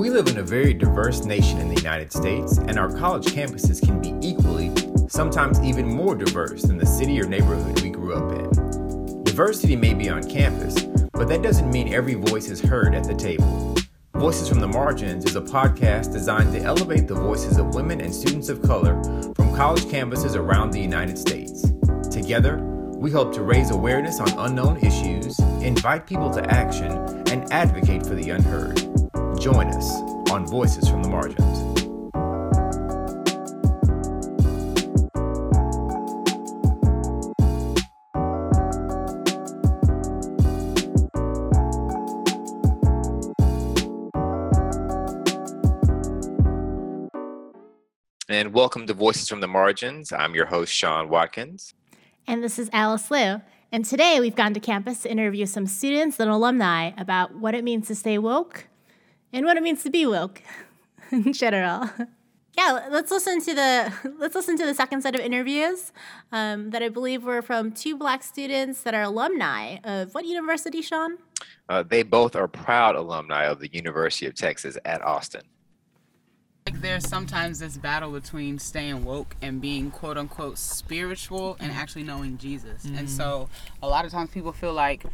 We live in a very diverse nation in the United States, and our college campuses can be equally, sometimes even more diverse than the city or neighborhood we grew up in. Diversity may be on campus, but that doesn't mean every voice is heard at the table. Voices from the Margins is a podcast designed to elevate the voices of women and students of color from college campuses around the United States. Together, we hope to raise awareness on unknown issues, invite people to action, and advocate for the unheard. Join us on Voices from the Margins. And welcome to Voices from the Margins. I'm your host, Sean Watkins. And this is Alice Liu. And today we've gone to campus to interview some students and alumni about what it means to stay woke and what it means to be woke in general. Yeah, let's listen to the let's listen to the second set of interviews um, that I believe were from two black students that are alumni of what university, Sean? Uh, they both are proud alumni of the University of Texas at Austin. Like there's sometimes this battle between staying woke and being quote unquote spiritual and actually knowing Jesus. Mm-hmm. And so a lot of times people feel like,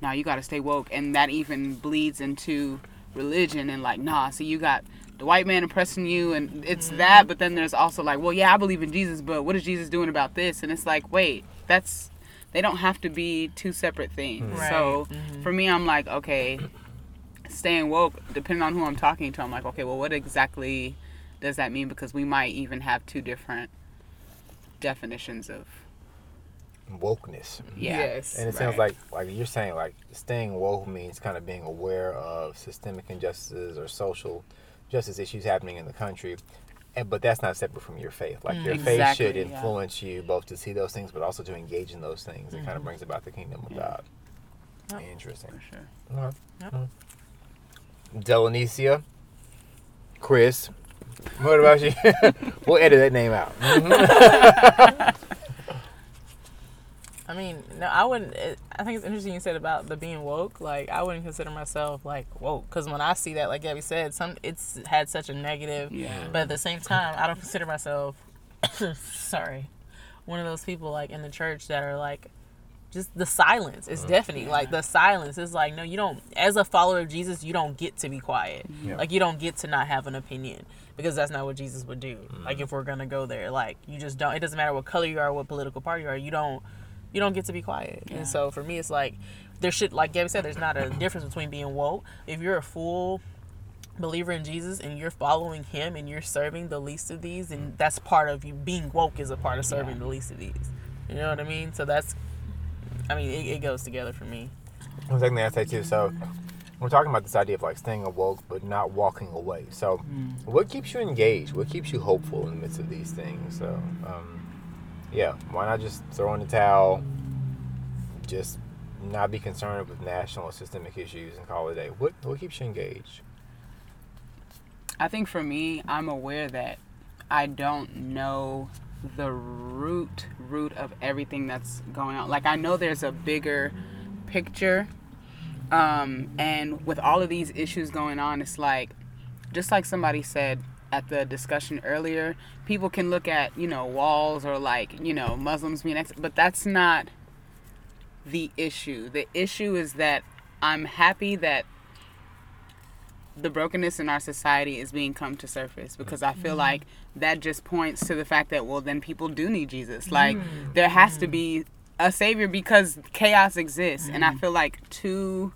now you gotta stay woke and that even bleeds into religion and like, nah, so you got the white man oppressing you and it's mm-hmm. that, but then there's also like, well yeah, I believe in Jesus, but what is Jesus doing about this? And it's like, wait, that's they don't have to be two separate things. Right. So mm-hmm. for me I'm like, okay, staying woke, depending on who I'm talking to, I'm like, okay, well, what exactly does that mean? Because we might even have two different definitions of wokeness. Yeah. Yes. And it right. sounds like like you're saying like staying woke means kind of being aware of systemic injustices or social justice issues happening in the country. And, but that's not separate from your faith. Like your exactly, faith should influence yeah. you both to see those things, but also to engage in those things. It mm-hmm. kind of brings about the kingdom of yeah. God. Yep. Interesting. For sure. All right. Yep. Mm-hmm. Delanicia, Chris, what about you? we'll edit that name out. I mean, no, I wouldn't. It, I think it's interesting you said about the being woke. Like, I wouldn't consider myself like woke because when I see that, like Gabby said, some it's had such a negative. Yeah. But at the same time, I don't consider myself. sorry, one of those people like in the church that are like just the silence is uh, deafening. Like the silence is like, no, you don't. As a follower of Jesus, you don't get to be quiet. Yeah. Like you don't get to not have an opinion because that's not what Jesus would do. Mm. Like if we're gonna go there, like you just don't. It doesn't matter what color you are, what political party you are. You don't. You don't get to be quiet. Yeah. And so for me, it's like there should, like Gabby said, there's not a difference between being woke. If you're a full believer in Jesus and you're following Him and you're serving the least of these, and that's part of you being woke is a part of serving the least of these. You know what I mean? So that's I mean, it, it goes together for me. One second I say too. So we're talking about this idea of like staying awoke but not walking away. So mm. what keeps you engaged? What keeps you hopeful in the midst of these things? So um, yeah, why not just throw in the towel? Just not be concerned with national systemic issues and call it a day. What what keeps you engaged? I think for me, I'm aware that I don't know the root root of everything that's going on. Like I know there's a bigger picture, um, and with all of these issues going on, it's like just like somebody said at the discussion earlier, people can look at you know walls or like you know Muslims being ex- but that's not the issue. The issue is that I'm happy that the brokenness in our society is being come to surface because I feel mm-hmm. like that just points to the fact that well then people do need Jesus. Like mm-hmm. there has to be a savior because chaos exists mm-hmm. and I mm-hmm. feel like too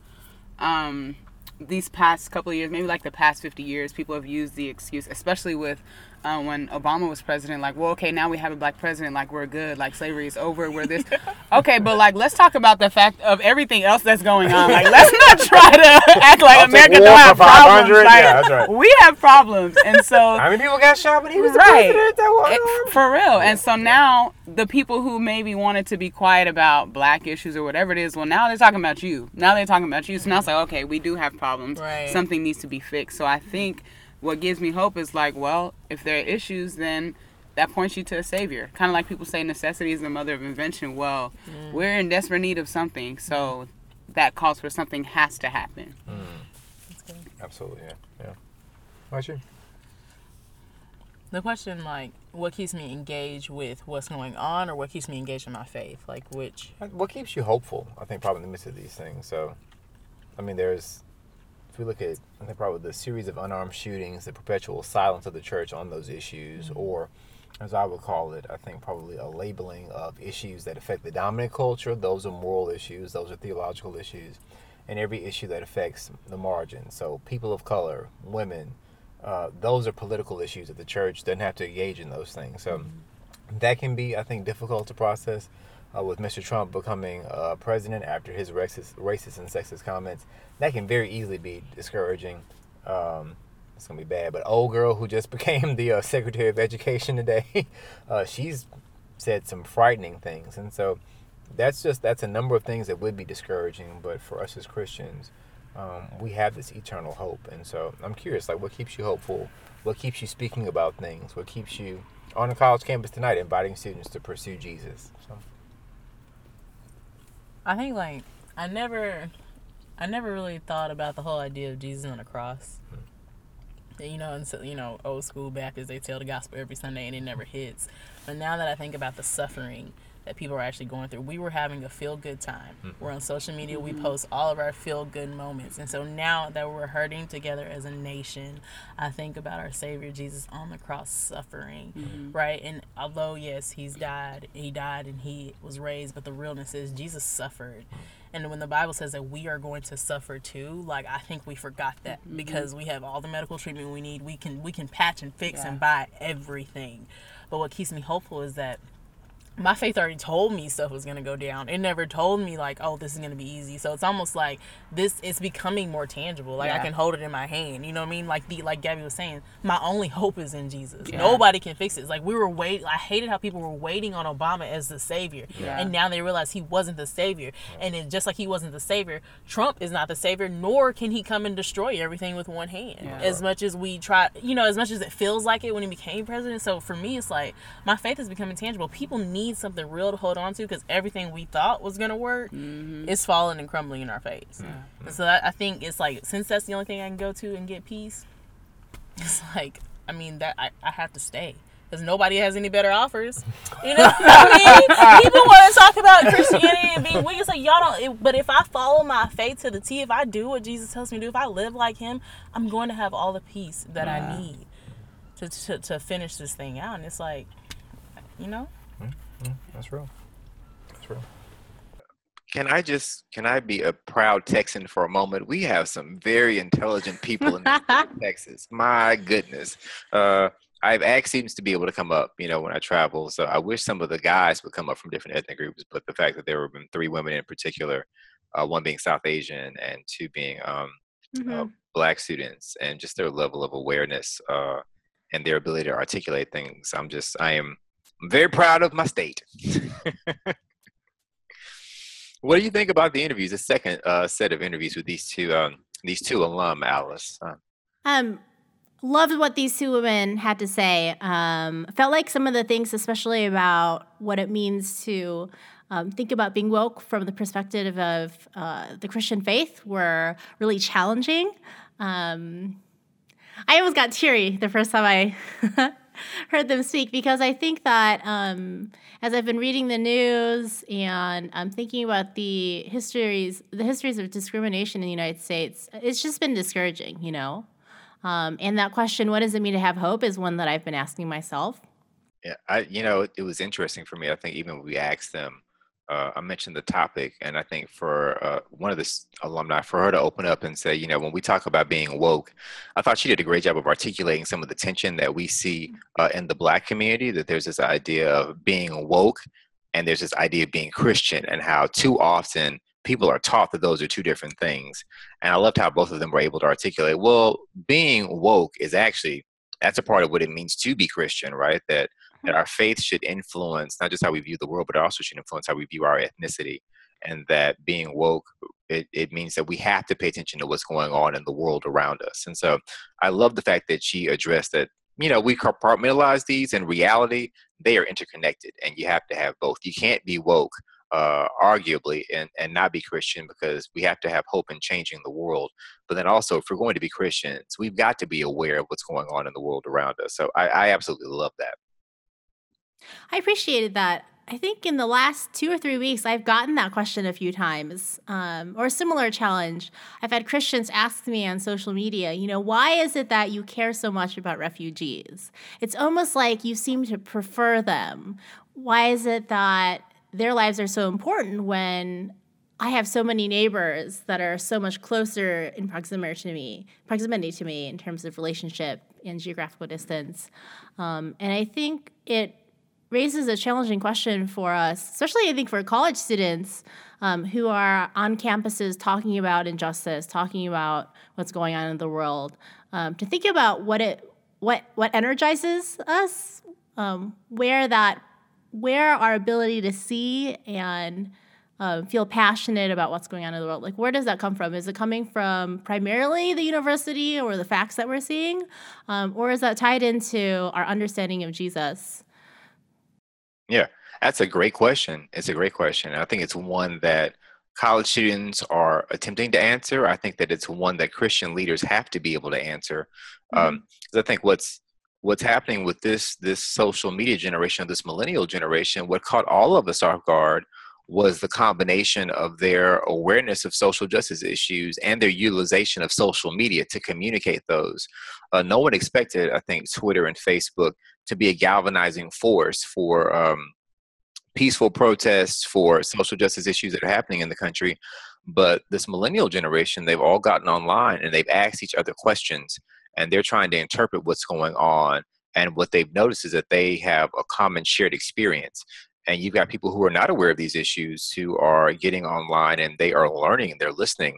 um these past couple of years, maybe like the past 50 years, people have used the excuse, especially with uh, when Obama was president, like, well, okay, now we have a black president, like, we're good, like, slavery is over, we're this. okay, but, like, let's talk about the fact of everything else that's going on. Like, let's not try to act like America don't have problems. Like, yeah, right. We have problems. And so. How many people got shot when he was right. president? That it, for real. And so now the people who maybe wanted to be quiet about black issues or whatever it is, well, now they're talking about you. Now they're talking about you. So now it's like, okay, we do have problems. Right. Something needs to be fixed. So I think what gives me hope is like, well, if there are issues, then that points you to a savior. Kind of like people say necessity is the mother of invention. Well, mm. we're in desperate need of something, so that calls for something has to happen. Mm. Absolutely, yeah, yeah. Archie? The question, like, what keeps me engaged with what's going on, or what keeps me engaged in my faith? Like, which? What keeps you hopeful? I think probably in the midst of these things. So, I mean, there's if we look at I think probably the series of unarmed shootings, the perpetual silence of the church on those issues, mm-hmm. or as I would call it, I think probably a labeling of issues that affect the dominant culture. Those are moral issues. Those are theological issues, and every issue that affects the margin. So, people of color, women uh, those are political issues that the church doesn't have to engage in those things. So mm-hmm. that can be, I think, difficult to process. Uh, with Mr. Trump becoming uh, president after his racist, racist and sexist comments, that can very easily be discouraging. Um, it's gonna be bad. But old girl who just became the uh, Secretary of Education today, uh, she's said some frightening things, and so that's just that's a number of things that would be discouraging. But for us as Christians, um, we have this eternal hope. And so I'm curious, like, what keeps you hopeful? What keeps you speaking about things? What keeps you on a college campus tonight, inviting students to pursue Jesus? So. I think, like, I never, I never really thought about the whole idea of Jesus on the cross. Hmm. You know, and so, you know, old school Baptists, they tell the gospel every Sunday and it never hits. But now that I think about the suffering that people are actually going through. We were having a feel good time. Mm-hmm. We're on social media, we mm-hmm. post all of our feel good moments. And so now that we're hurting together as a nation, I think about our Savior Jesus on the cross suffering, mm-hmm. right? And although, yes, he's died, he died and he was raised, but the realness is Jesus suffered. And when the Bible says that we are going to suffer too, like I think we forgot that mm-hmm. because we have all the medical treatment we need. We can we can patch and fix yeah. and buy everything. But what keeps me hopeful is that my faith already told me stuff was gonna go down. It never told me like, oh, this is gonna be easy. So it's almost like this is becoming more tangible. Like yeah. I can hold it in my hand. You know what I mean? Like the like Gabby was saying, my only hope is in Jesus. Yeah. Nobody can fix it. It's like we were waiting. I hated how people were waiting on Obama as the savior, yeah. and now they realize he wasn't the savior. And it, just like he wasn't the savior, Trump is not the savior. Nor can he come and destroy everything with one hand. As much as we try, you know, as much as it feels like it when he became president. So for me, it's like my faith is becoming tangible. People need something real to hold on to because everything we thought was gonna work mm-hmm. is falling and crumbling in our face. Mm-hmm. And so I, I think it's like since that's the only thing I can go to and get peace, it's like I mean that I, I have to stay because nobody has any better offers. You know what I mean? People want to talk about Christianity and being weak. It's like y'all don't. It, but if I follow my faith to the T, if I do what Jesus tells me to do, if I live like Him, I'm going to have all the peace that yeah. I need to, to to finish this thing out. And it's like, you know. Mm, that's real. That's real. Can I just can I be a proud Texan for a moment? We have some very intelligent people in Texas. My goodness. Uh, I've asked students to be able to come up, you know, when I travel. So I wish some of the guys would come up from different ethnic groups, but the fact that there were three women in particular, uh, one being South Asian and two being um, uh, mm-hmm. uh, black students, and just their level of awareness uh, and their ability to articulate things, I'm just I am I'm very proud of my state. what do you think about the interviews? The second uh, set of interviews with these two um, these two alum, Alice. Uh, um, loved what these two women had to say. Um, felt like some of the things, especially about what it means to um, think about being woke from the perspective of uh, the Christian faith, were really challenging. Um, I almost got teary the first time I heard them speak because I think that um, as I've been reading the news and I'm thinking about the histories, the histories of discrimination in the United States, it's just been discouraging, you know. Um, and that question, what does it mean to have hope, is one that I've been asking myself. Yeah, I, you know, it, it was interesting for me. I think even when we asked them uh, I mentioned the topic, and I think for uh, one of the alumni, for her to open up and say, you know, when we talk about being woke, I thought she did a great job of articulating some of the tension that we see uh, in the Black community. That there's this idea of being woke, and there's this idea of being Christian, and how too often people are taught that those are two different things. And I loved how both of them were able to articulate, well, being woke is actually that's a part of what it means to be Christian, right? That that our faith should influence not just how we view the world, but also should influence how we view our ethnicity. And that being woke, it, it means that we have to pay attention to what's going on in the world around us. And so I love the fact that she addressed that, you know, we compartmentalize these in reality, they are interconnected and you have to have both. You can't be woke uh, arguably, and, and not be Christian because we have to have hope in changing the world. But then also, if we're going to be Christians, we've got to be aware of what's going on in the world around us. So I, I absolutely love that. I appreciated that. I think in the last two or three weeks, I've gotten that question a few times, um, or a similar challenge. I've had Christians ask me on social media, you know, why is it that you care so much about refugees? It's almost like you seem to prefer them. Why is it that their lives are so important when I have so many neighbors that are so much closer in proximity to me, proximity to me in terms of relationship and geographical distance. Um, and I think it raises a challenging question for us, especially I think for college students um, who are on campuses talking about injustice, talking about what's going on in the world, um, to think about what it what what energizes us, um, where that where our ability to see and uh, feel passionate about what's going on in the world. Like, where does that come from? Is it coming from primarily the university or the facts that we're seeing? Um, or is that tied into our understanding of Jesus? Yeah, that's a great question. It's a great question. I think it's one that college students are attempting to answer. I think that it's one that Christian leaders have to be able to answer. Mm-hmm. Um, I think what's what's happening with this this social media generation, this millennial generation, what caught all of us off guard was the combination of their awareness of social justice issues and their utilization of social media to communicate those. Uh, no one expected, I think, Twitter and Facebook to be a galvanizing force for um, peaceful protests, for social justice issues that are happening in the country. But this millennial generation, they've all gotten online and they've asked each other questions and they're trying to interpret what's going on. And what they've noticed is that they have a common shared experience and you've got people who are not aware of these issues who are getting online and they are learning and they're listening.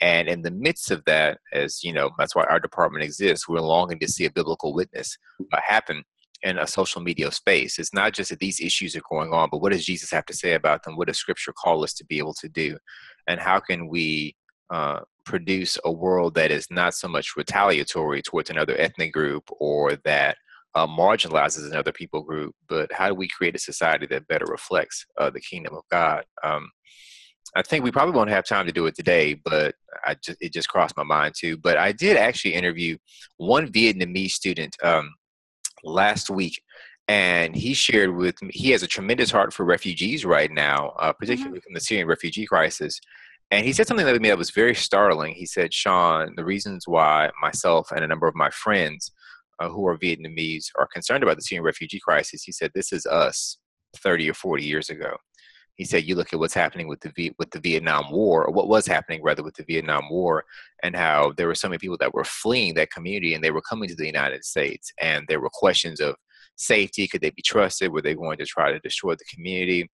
And in the midst of that as you know that's why our department exists we're longing to see a biblical witness happen in a social media space. It's not just that these issues are going on but what does jesus have to say about them? What does scripture call us to be able to do? And how can we uh, produce a world that is not so much retaliatory towards another ethnic group or that uh, marginalizes another people group, but how do we create a society that better reflects uh, the kingdom of God? Um, I think we probably won't have time to do it today, but I just, it just crossed my mind too. But I did actually interview one Vietnamese student um, last week, and he shared with me he has a tremendous heart for refugees right now, uh, mm-hmm. particularly mm-hmm. from the Syrian refugee crisis. And he said something that to me that was very startling. He said, "Sean, the reasons why myself and a number of my friends uh, who are Vietnamese are concerned about the Syrian refugee crisis, he said, "This is us 30 or 40 years ago." He said, "You look at what's happening with the v- with the Vietnam War, or what was happening rather with the Vietnam War, and how there were so many people that were fleeing that community and they were coming to the United States, and there were questions of safety: could they be trusted? Were they going to try to destroy the community?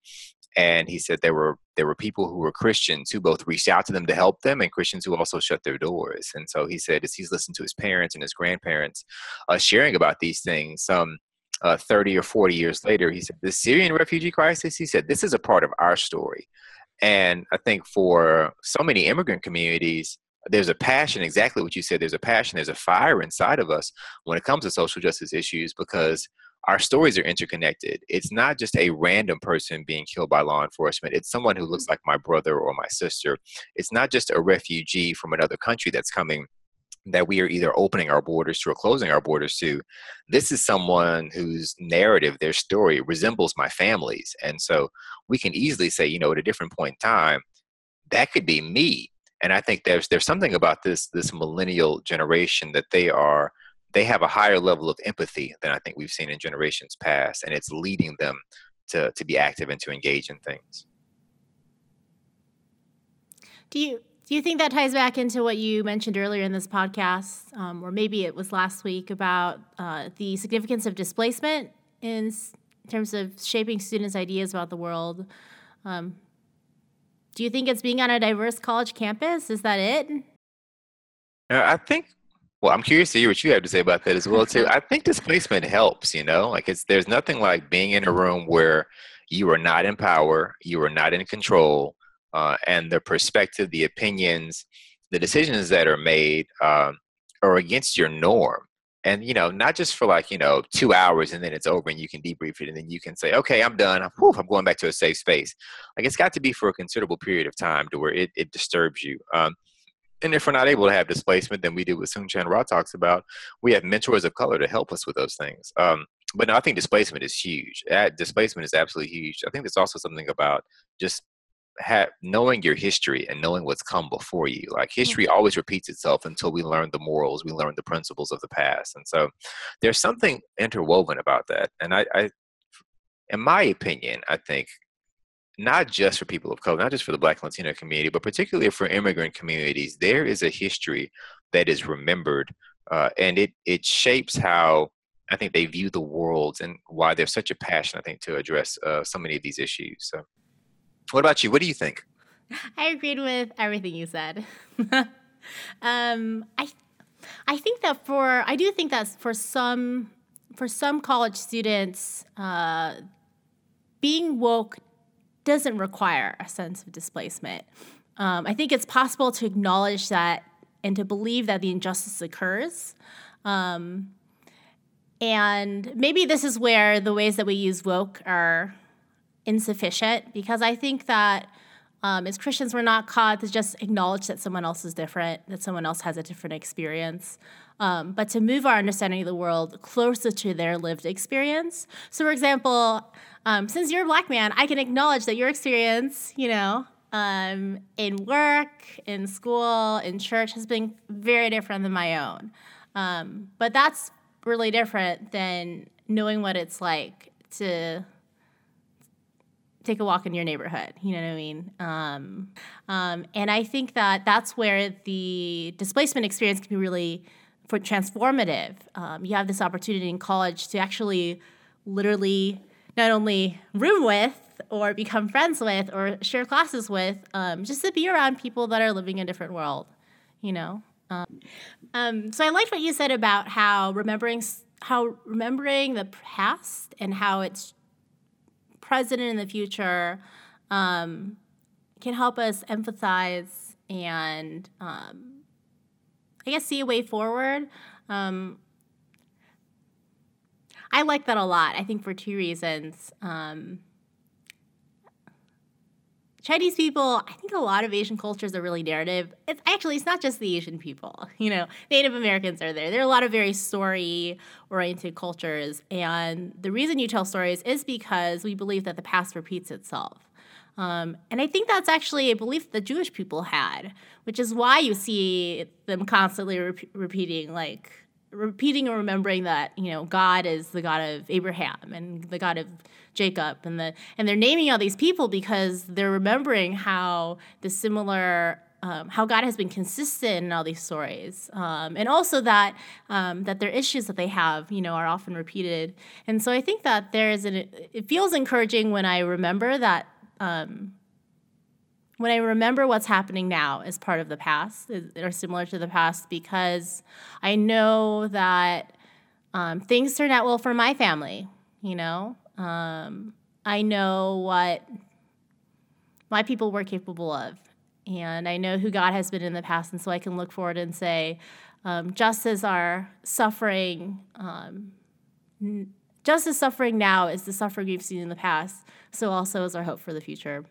And he said there were there were people who were Christians who both reached out to them to help them, and Christians who also shut their doors. And so he said, as he's listened to his parents and his grandparents uh, sharing about these things, some uh, 30 or 40 years later, he said, the Syrian refugee crisis. He said, this is a part of our story. And I think for so many immigrant communities, there's a passion, exactly what you said. There's a passion, there's a fire inside of us when it comes to social justice issues because our stories are interconnected. It's not just a random person being killed by law enforcement. It's someone who looks mm-hmm. like my brother or my sister. It's not just a refugee from another country that's coming that we are either opening our borders to or closing our borders to. This is someone whose narrative, their story resembles my family's. And so we can easily say, you know, at a different point in time, that could be me. And I think there's there's something about this this millennial generation that they are they have a higher level of empathy than I think we've seen in generations past, and it's leading them to to be active and to engage in things. Do you do you think that ties back into what you mentioned earlier in this podcast, um, or maybe it was last week about uh, the significance of displacement in, s- terms of shaping students' ideas about the world? Um, do you think it's being on a diverse college campus? Is that it? I think well, I'm curious to hear what you have to say about that as well too. I think displacement helps, you know, like it's there's nothing like being in a room where you are not in power, you are not in control, uh, and the perspective, the opinions, the decisions that are made um, are against your norm. and you know not just for like you know two hours and then it's over and you can debrief it and then you can say okay i'm done Whew, i'm going back to a safe space like it's got to be for a considerable period of time to where it, it disturbs you um, and if we're not able to have displacement then we do what Soong-Chan Rah talks about. We have mentors of color to help us with those things. Um, but no i think displacement is huge. That displacement is absolutely huge. I think there's also something about just have knowing your history and knowing what's come before you. Like mm. history always repeats itself until we learn the morals we learn the principles of the past. And so there's something interwoven about that. And i, I in my opinion i think not just for people of color not just for the black latino community but particularly for immigrant communities there is a history that is remembered uh, and it it shapes how I think they view the world and why there's such a passion, I think, to address uh, so many of these issues. So. What about you? What do you think? I agreed with everything you said. um, I I think that for I do think that for some for some college students, uh, being woke doesn't require a sense of displacement. Um, I think it's possible to acknowledge that and to believe that the injustice occurs. Um, and maybe this is where the ways that we use woke are insufficient because I think that um, as Christians, we're not called to just acknowledge that someone else is different, that someone else has a different experience, um, but to move our understanding of the world closer to their lived experience. So, for example, um, since you're a black man, I can acknowledge that your experience, you know, um, in work, in school, in church has been very different than my own. Um, but that's really different than knowing what it's like to take a walk in your neighborhood. You know what I mean? Um, um, and I think that that's where the displacement experience can be really for transformative. Um, you have this opportunity in college to actually literally not only room with or become friends with or share classes with, um, just to be around people that are living a different world, you know? Um, um, so I liked what you said about how remembering how remembering the past and how it's present in the future um, can help us empathize and um, I guess see a way forward. Um, I like that a lot. I think for two reasons. Um, Chinese people, I think a lot of Asian cultures are really narrative. It's actually it's not just the Asian people. You know, Native Americans are there. There are a lot of very story oriented cultures, and the reason you tell stories is because we believe that the past repeats itself. Um, and I think that's actually a belief that Jewish people had, which is why you see them constantly re- repeating like repeating and remembering that you know God is the God of Abraham and the God of Jacob and the and they're naming all these people because they're remembering how the similar um, how God has been consistent in all these stories, um, and also that um, that their issues that they have, you know, are often repeated. And so I think that there is an. It feels encouraging when I remember that. Um, when I remember what's happening now as part of the past, or similar to the past, because I know that um, things turned out well for my family. You know, um, I know what my people were capable of, and I know who God has been in the past, and so I can look forward and say, um, just as our suffering, um, just as suffering now is the suffering we've seen in the past, so also is our hope for the future.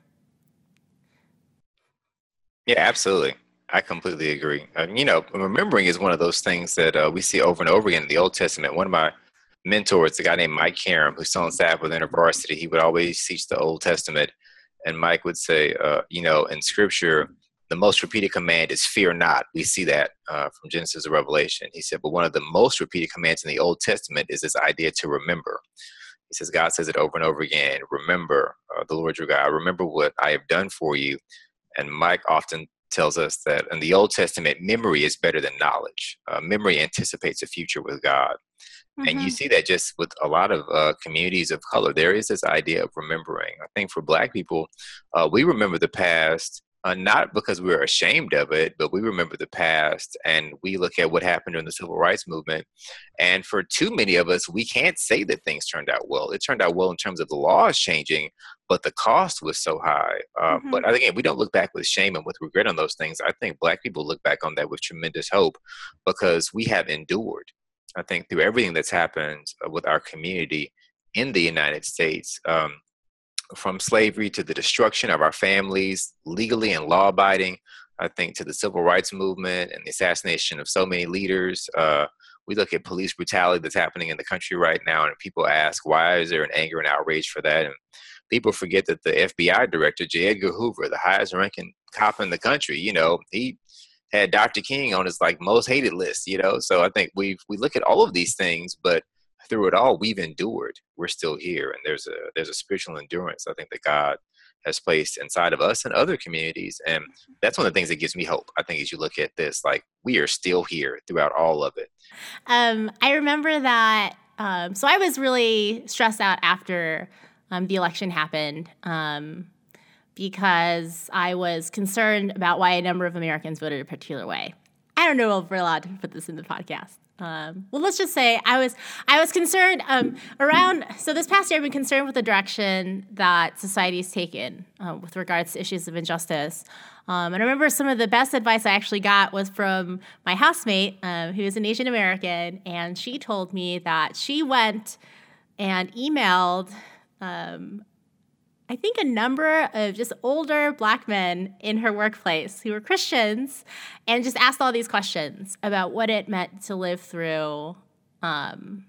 Yeah, absolutely. I completely agree. Uh, you know, remembering is one of those things that uh, we see over and over again in the Old Testament. One of my mentors, a guy named Mike Karam, who's still on staff with InterVarsity, he would always teach the Old Testament. And Mike would say, uh, you know, in Scripture, the most repeated command is fear not. We see that uh, from Genesis to Revelation. He said, but one of the most repeated commands in the Old Testament is this idea to remember. He says, God says it over and over again remember uh, the Lord your God, remember what I have done for you. And Mike often tells us that in the Old Testament, memory is better than knowledge. Uh, memory anticipates a future with God. Mm-hmm. And you mm-hmm. see that just with a lot of uh, communities of color, there is this idea of remembering. I think for Black people, uh, we remember the past uh, not because we're ashamed of it, but we remember the past and we look at what happened during the civil rights movement. And for too many of us, we can't say that things turned out well. It turned out well in terms of the laws changing, but the cost was so high. Um, mm-hmm. But again, we don't look back with shame and with regret on those things. I think Black people look back on that with tremendous hope because we have endured I think through everything that's happened uh, with our community in the United States, um, from slavery to the destruction of our families, legally and law abiding, I think to the civil rights movement and the assassination of so many leaders. Uh, we look at police brutality that's happening in the country right now, and people ask, why is there an anger and outrage for that? And people forget that the FBI director, J. Edgar Hoover, the highest ranking cop in the country, you know, he had Dr. King on his like most hated list, you know. So I think we we look at all of these things, but through it all, we've endured. We're still here, and there's a there's a spiritual endurance. I think that God has placed inside of us and other communities, and that's one of the things that gives me hope. I think as you look at this, like we are still here throughout all of it. Um, I remember that. Um, so I was really stressed out after um, the election happened um, because I was concerned about why a number of Americans voted a particular way. I don't know if we're allowed to put this in the podcast. Um, well, let's just say I was I was concerned um, around. So this past year, I've been concerned with the direction that society has taken uh, with regards to issues of injustice. Um, and I remember some of the best advice I actually got was from my housemate, um, who is an Asian American, and she told me that she went and emailed um, I think a number of just older black men in her workplace who were Christians and just asked all these questions about what it meant to live through um,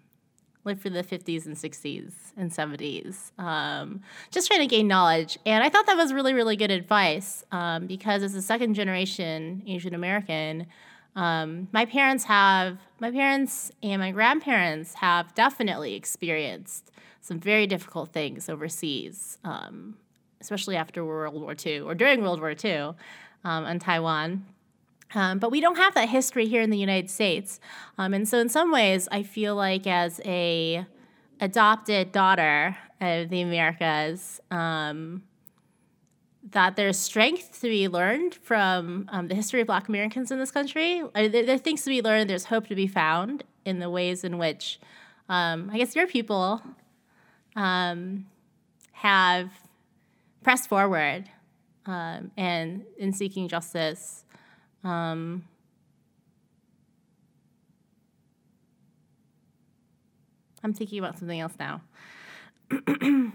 live through the 50s and 60s and 70s um, just trying to gain knowledge. And i thought that was really really good advice um, because as a second generation asian american um, my parents have my parents and my grandparents have definitely experienced some very difficult things overseas, um, especially after World War II or during World War II um, Taiwan. Um, but we don't have that history here in the United States, um, and so in some ways, I feel like as a adopted daughter of the Americas, um, that there's strength to be learned from um, the history of Black Americans in this country. There, there, are things to be learned. There's hope to be found in the ways in which, um, I guess, your people um, have pressed forward um, and in seeking justice. Um, I'm thinking about something else now.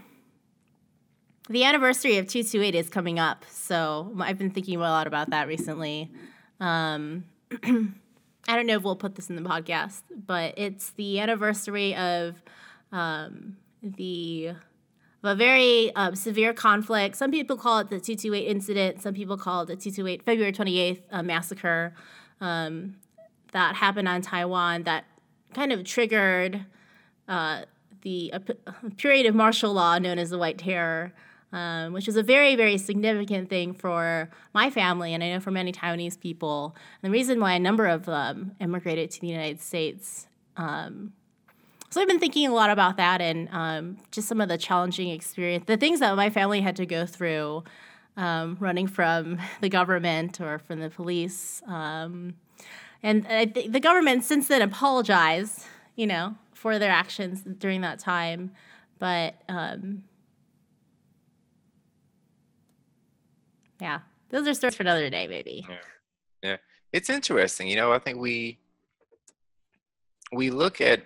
the anniversary of 228 is coming up, so I've been thinking a lot about that recently. Um, I don't know if we'll put this in the podcast, but it's the anniversary of um, the a very um, severe conflict. Some people call it the 228 incident. Some people call it the 228 February 28th uh, massacre um, that happened on Taiwan that kind of triggered uh, the a, a period of martial law known as the White Terror, um, which was a very, very significant thing for my family and I know for many Taiwanese people. And the reason why a number of them immigrated to the United States um, so I've been thinking a lot about that and um, just some of the challenging experience, the things that my family had to go through um, running from the government or from the police. Um, and th- the government since then apologized, you know, for their actions during that time. But um, yeah, those are stories for another day, maybe. Yeah. yeah, it's interesting. You know, I think we we look at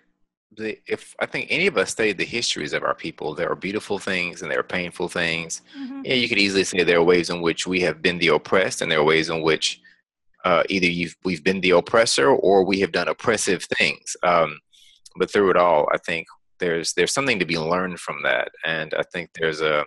the, if I think any of us study the histories of our people, there are beautiful things and there are painful things. Mm-hmm. Yeah, you could easily say there are ways in which we have been the oppressed, and there are ways in which uh, either you've we've been the oppressor or we have done oppressive things. Um, but through it all, I think there's there's something to be learned from that, and I think there's a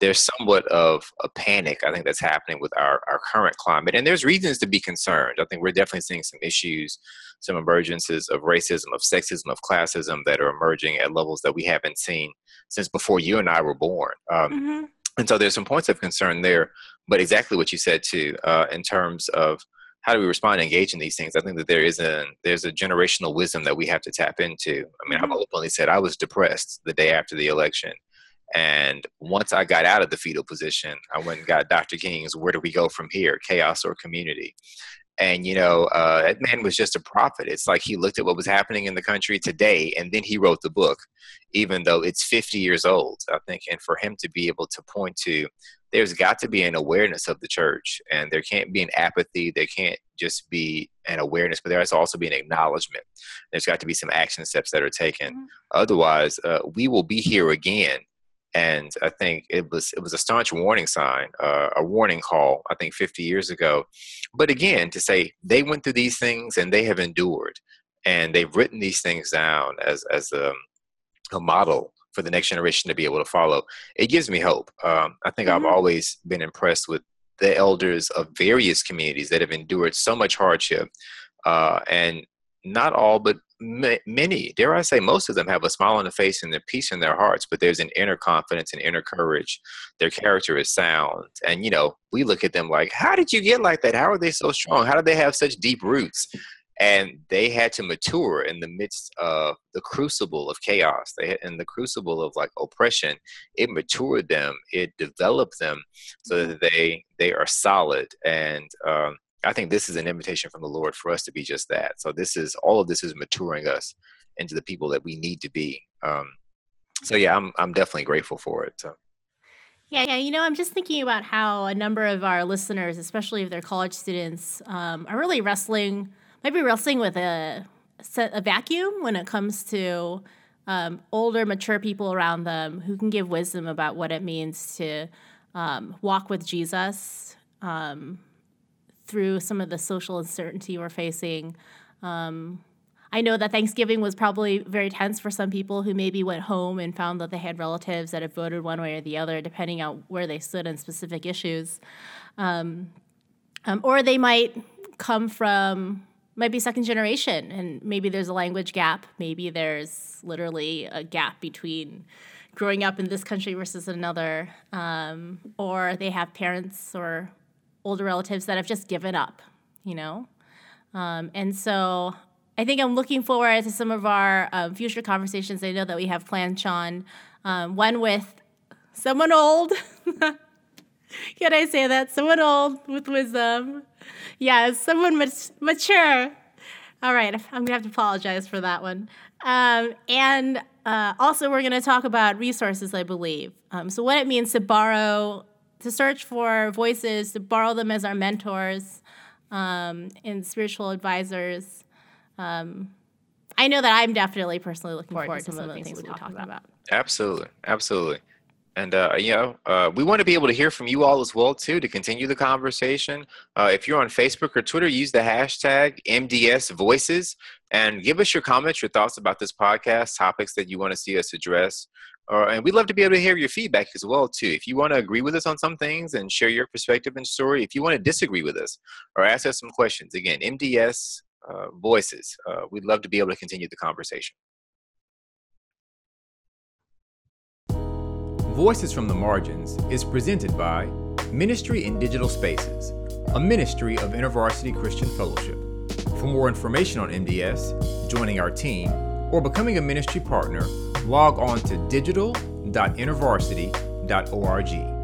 there's somewhat of a panic I think that's happening with our, our current climate. And there's reasons to be concerned. I think we're definitely seeing some issues, some emergences of racism, of sexism, of classism that are emerging at levels that we haven't seen since before you and I were born. Um, mm-hmm. And so there's some points of concern there. But exactly what you said too, uh, in terms of how do we respond and engage in these things? I think that there is a there's a generational wisdom that we have to tap into. I mean, mm-hmm. I've openly said I was depressed the day after the election and once I got out of the fetal position, I went and got Dr. King's Where Do We Go From Here? Chaos or Community. And, you know, uh, that man was just a prophet. It's like he looked at what was happening in the country today and then he wrote the book, even though it's 50 years old, I think. And for him to be able to point to there's got to be an awareness of the church, and there can't be an apathy. There can't just be an awareness, but there has to also be an acknowledgement. There's got to be some action steps that are taken. Mm-hmm. Otherwise, uh, we will be here again. And I think it was it was a staunch warning sign, uh, a warning call. I think 50 years ago, but again to say they went through these things and they have endured, and they've written these things down as as a, a model for the next generation to be able to follow. It gives me hope. Um, I think mm-hmm. I've always been impressed with the elders of various communities that have endured so much hardship, uh, and not all, but many, dare I say, most of them have a smile on the face and the peace in their hearts. But there's an inner confidence and inner courage. Their character is sound, and you know, we look at them like, "How did you get like that? How are they so strong? How did they have such deep roots?" and they had to mature in the midst of the crucible of chaos they had in the crucible of like oppression it matured them it developed them so mm-hmm. that they they are solid and um, i think this is an invitation from the lord for us to be just that. So this is all of this is maturing us into the people that we need to be. Um, so yeah i'm i'm definitely grateful for it so. Yeah, yeah. You know, I'm just thinking about how a number of our listeners, especially if they're college students, um, are really wrestling might be wrestling with a a vacuum when it comes to um, older, mature people around them who can give wisdom about what it means to um, walk with Jesus. Um, through some of the social uncertainty we're facing. Um, I know that Thanksgiving was probably very tense for some people who maybe went home and found that they had relatives that had voted one way or the other, depending on where they stood on specific issues. Um, um, or they might come from might be second generation and maybe there's a language gap maybe there's literally a gap between growing up in this country versus another um, or they have parents or older relatives that have just given up you know um, and so i think i'm looking forward to some of our um, future conversations i know that we have planned sean um, one with someone old can i say that someone old with wisdom yeah, someone mat- mature. All right, I'm gonna have to apologize for that one. Um, and uh, also, we're gonna talk about resources, I believe. Um, so, what it means to borrow, to search for voices, to borrow them as our mentors um, and spiritual advisors. Um, I know that I'm definitely personally looking forward, forward to some of the things, things we talk about. about. Absolutely, absolutely. And uh, you know, uh, we want to be able to hear from you all as well too to continue the conversation. Uh, if you're on Facebook or Twitter, use the hashtag MDS Voices and give us your comments, your thoughts about this podcast, topics that you want to see us address. and we'd love to be able to hear your feedback as well too. If you want to agree with us on some things and share your perspective and story, if you want to disagree with us or ask us some questions, again, MDS uh, Voices. Uh, we'd love to be able to continue the conversation. Voices from the Margins is presented by Ministry in Digital Spaces, a ministry of InterVarsity Christian Fellowship. For more information on MDS, joining our team, or becoming a ministry partner, log on to digital.intervarsity.org.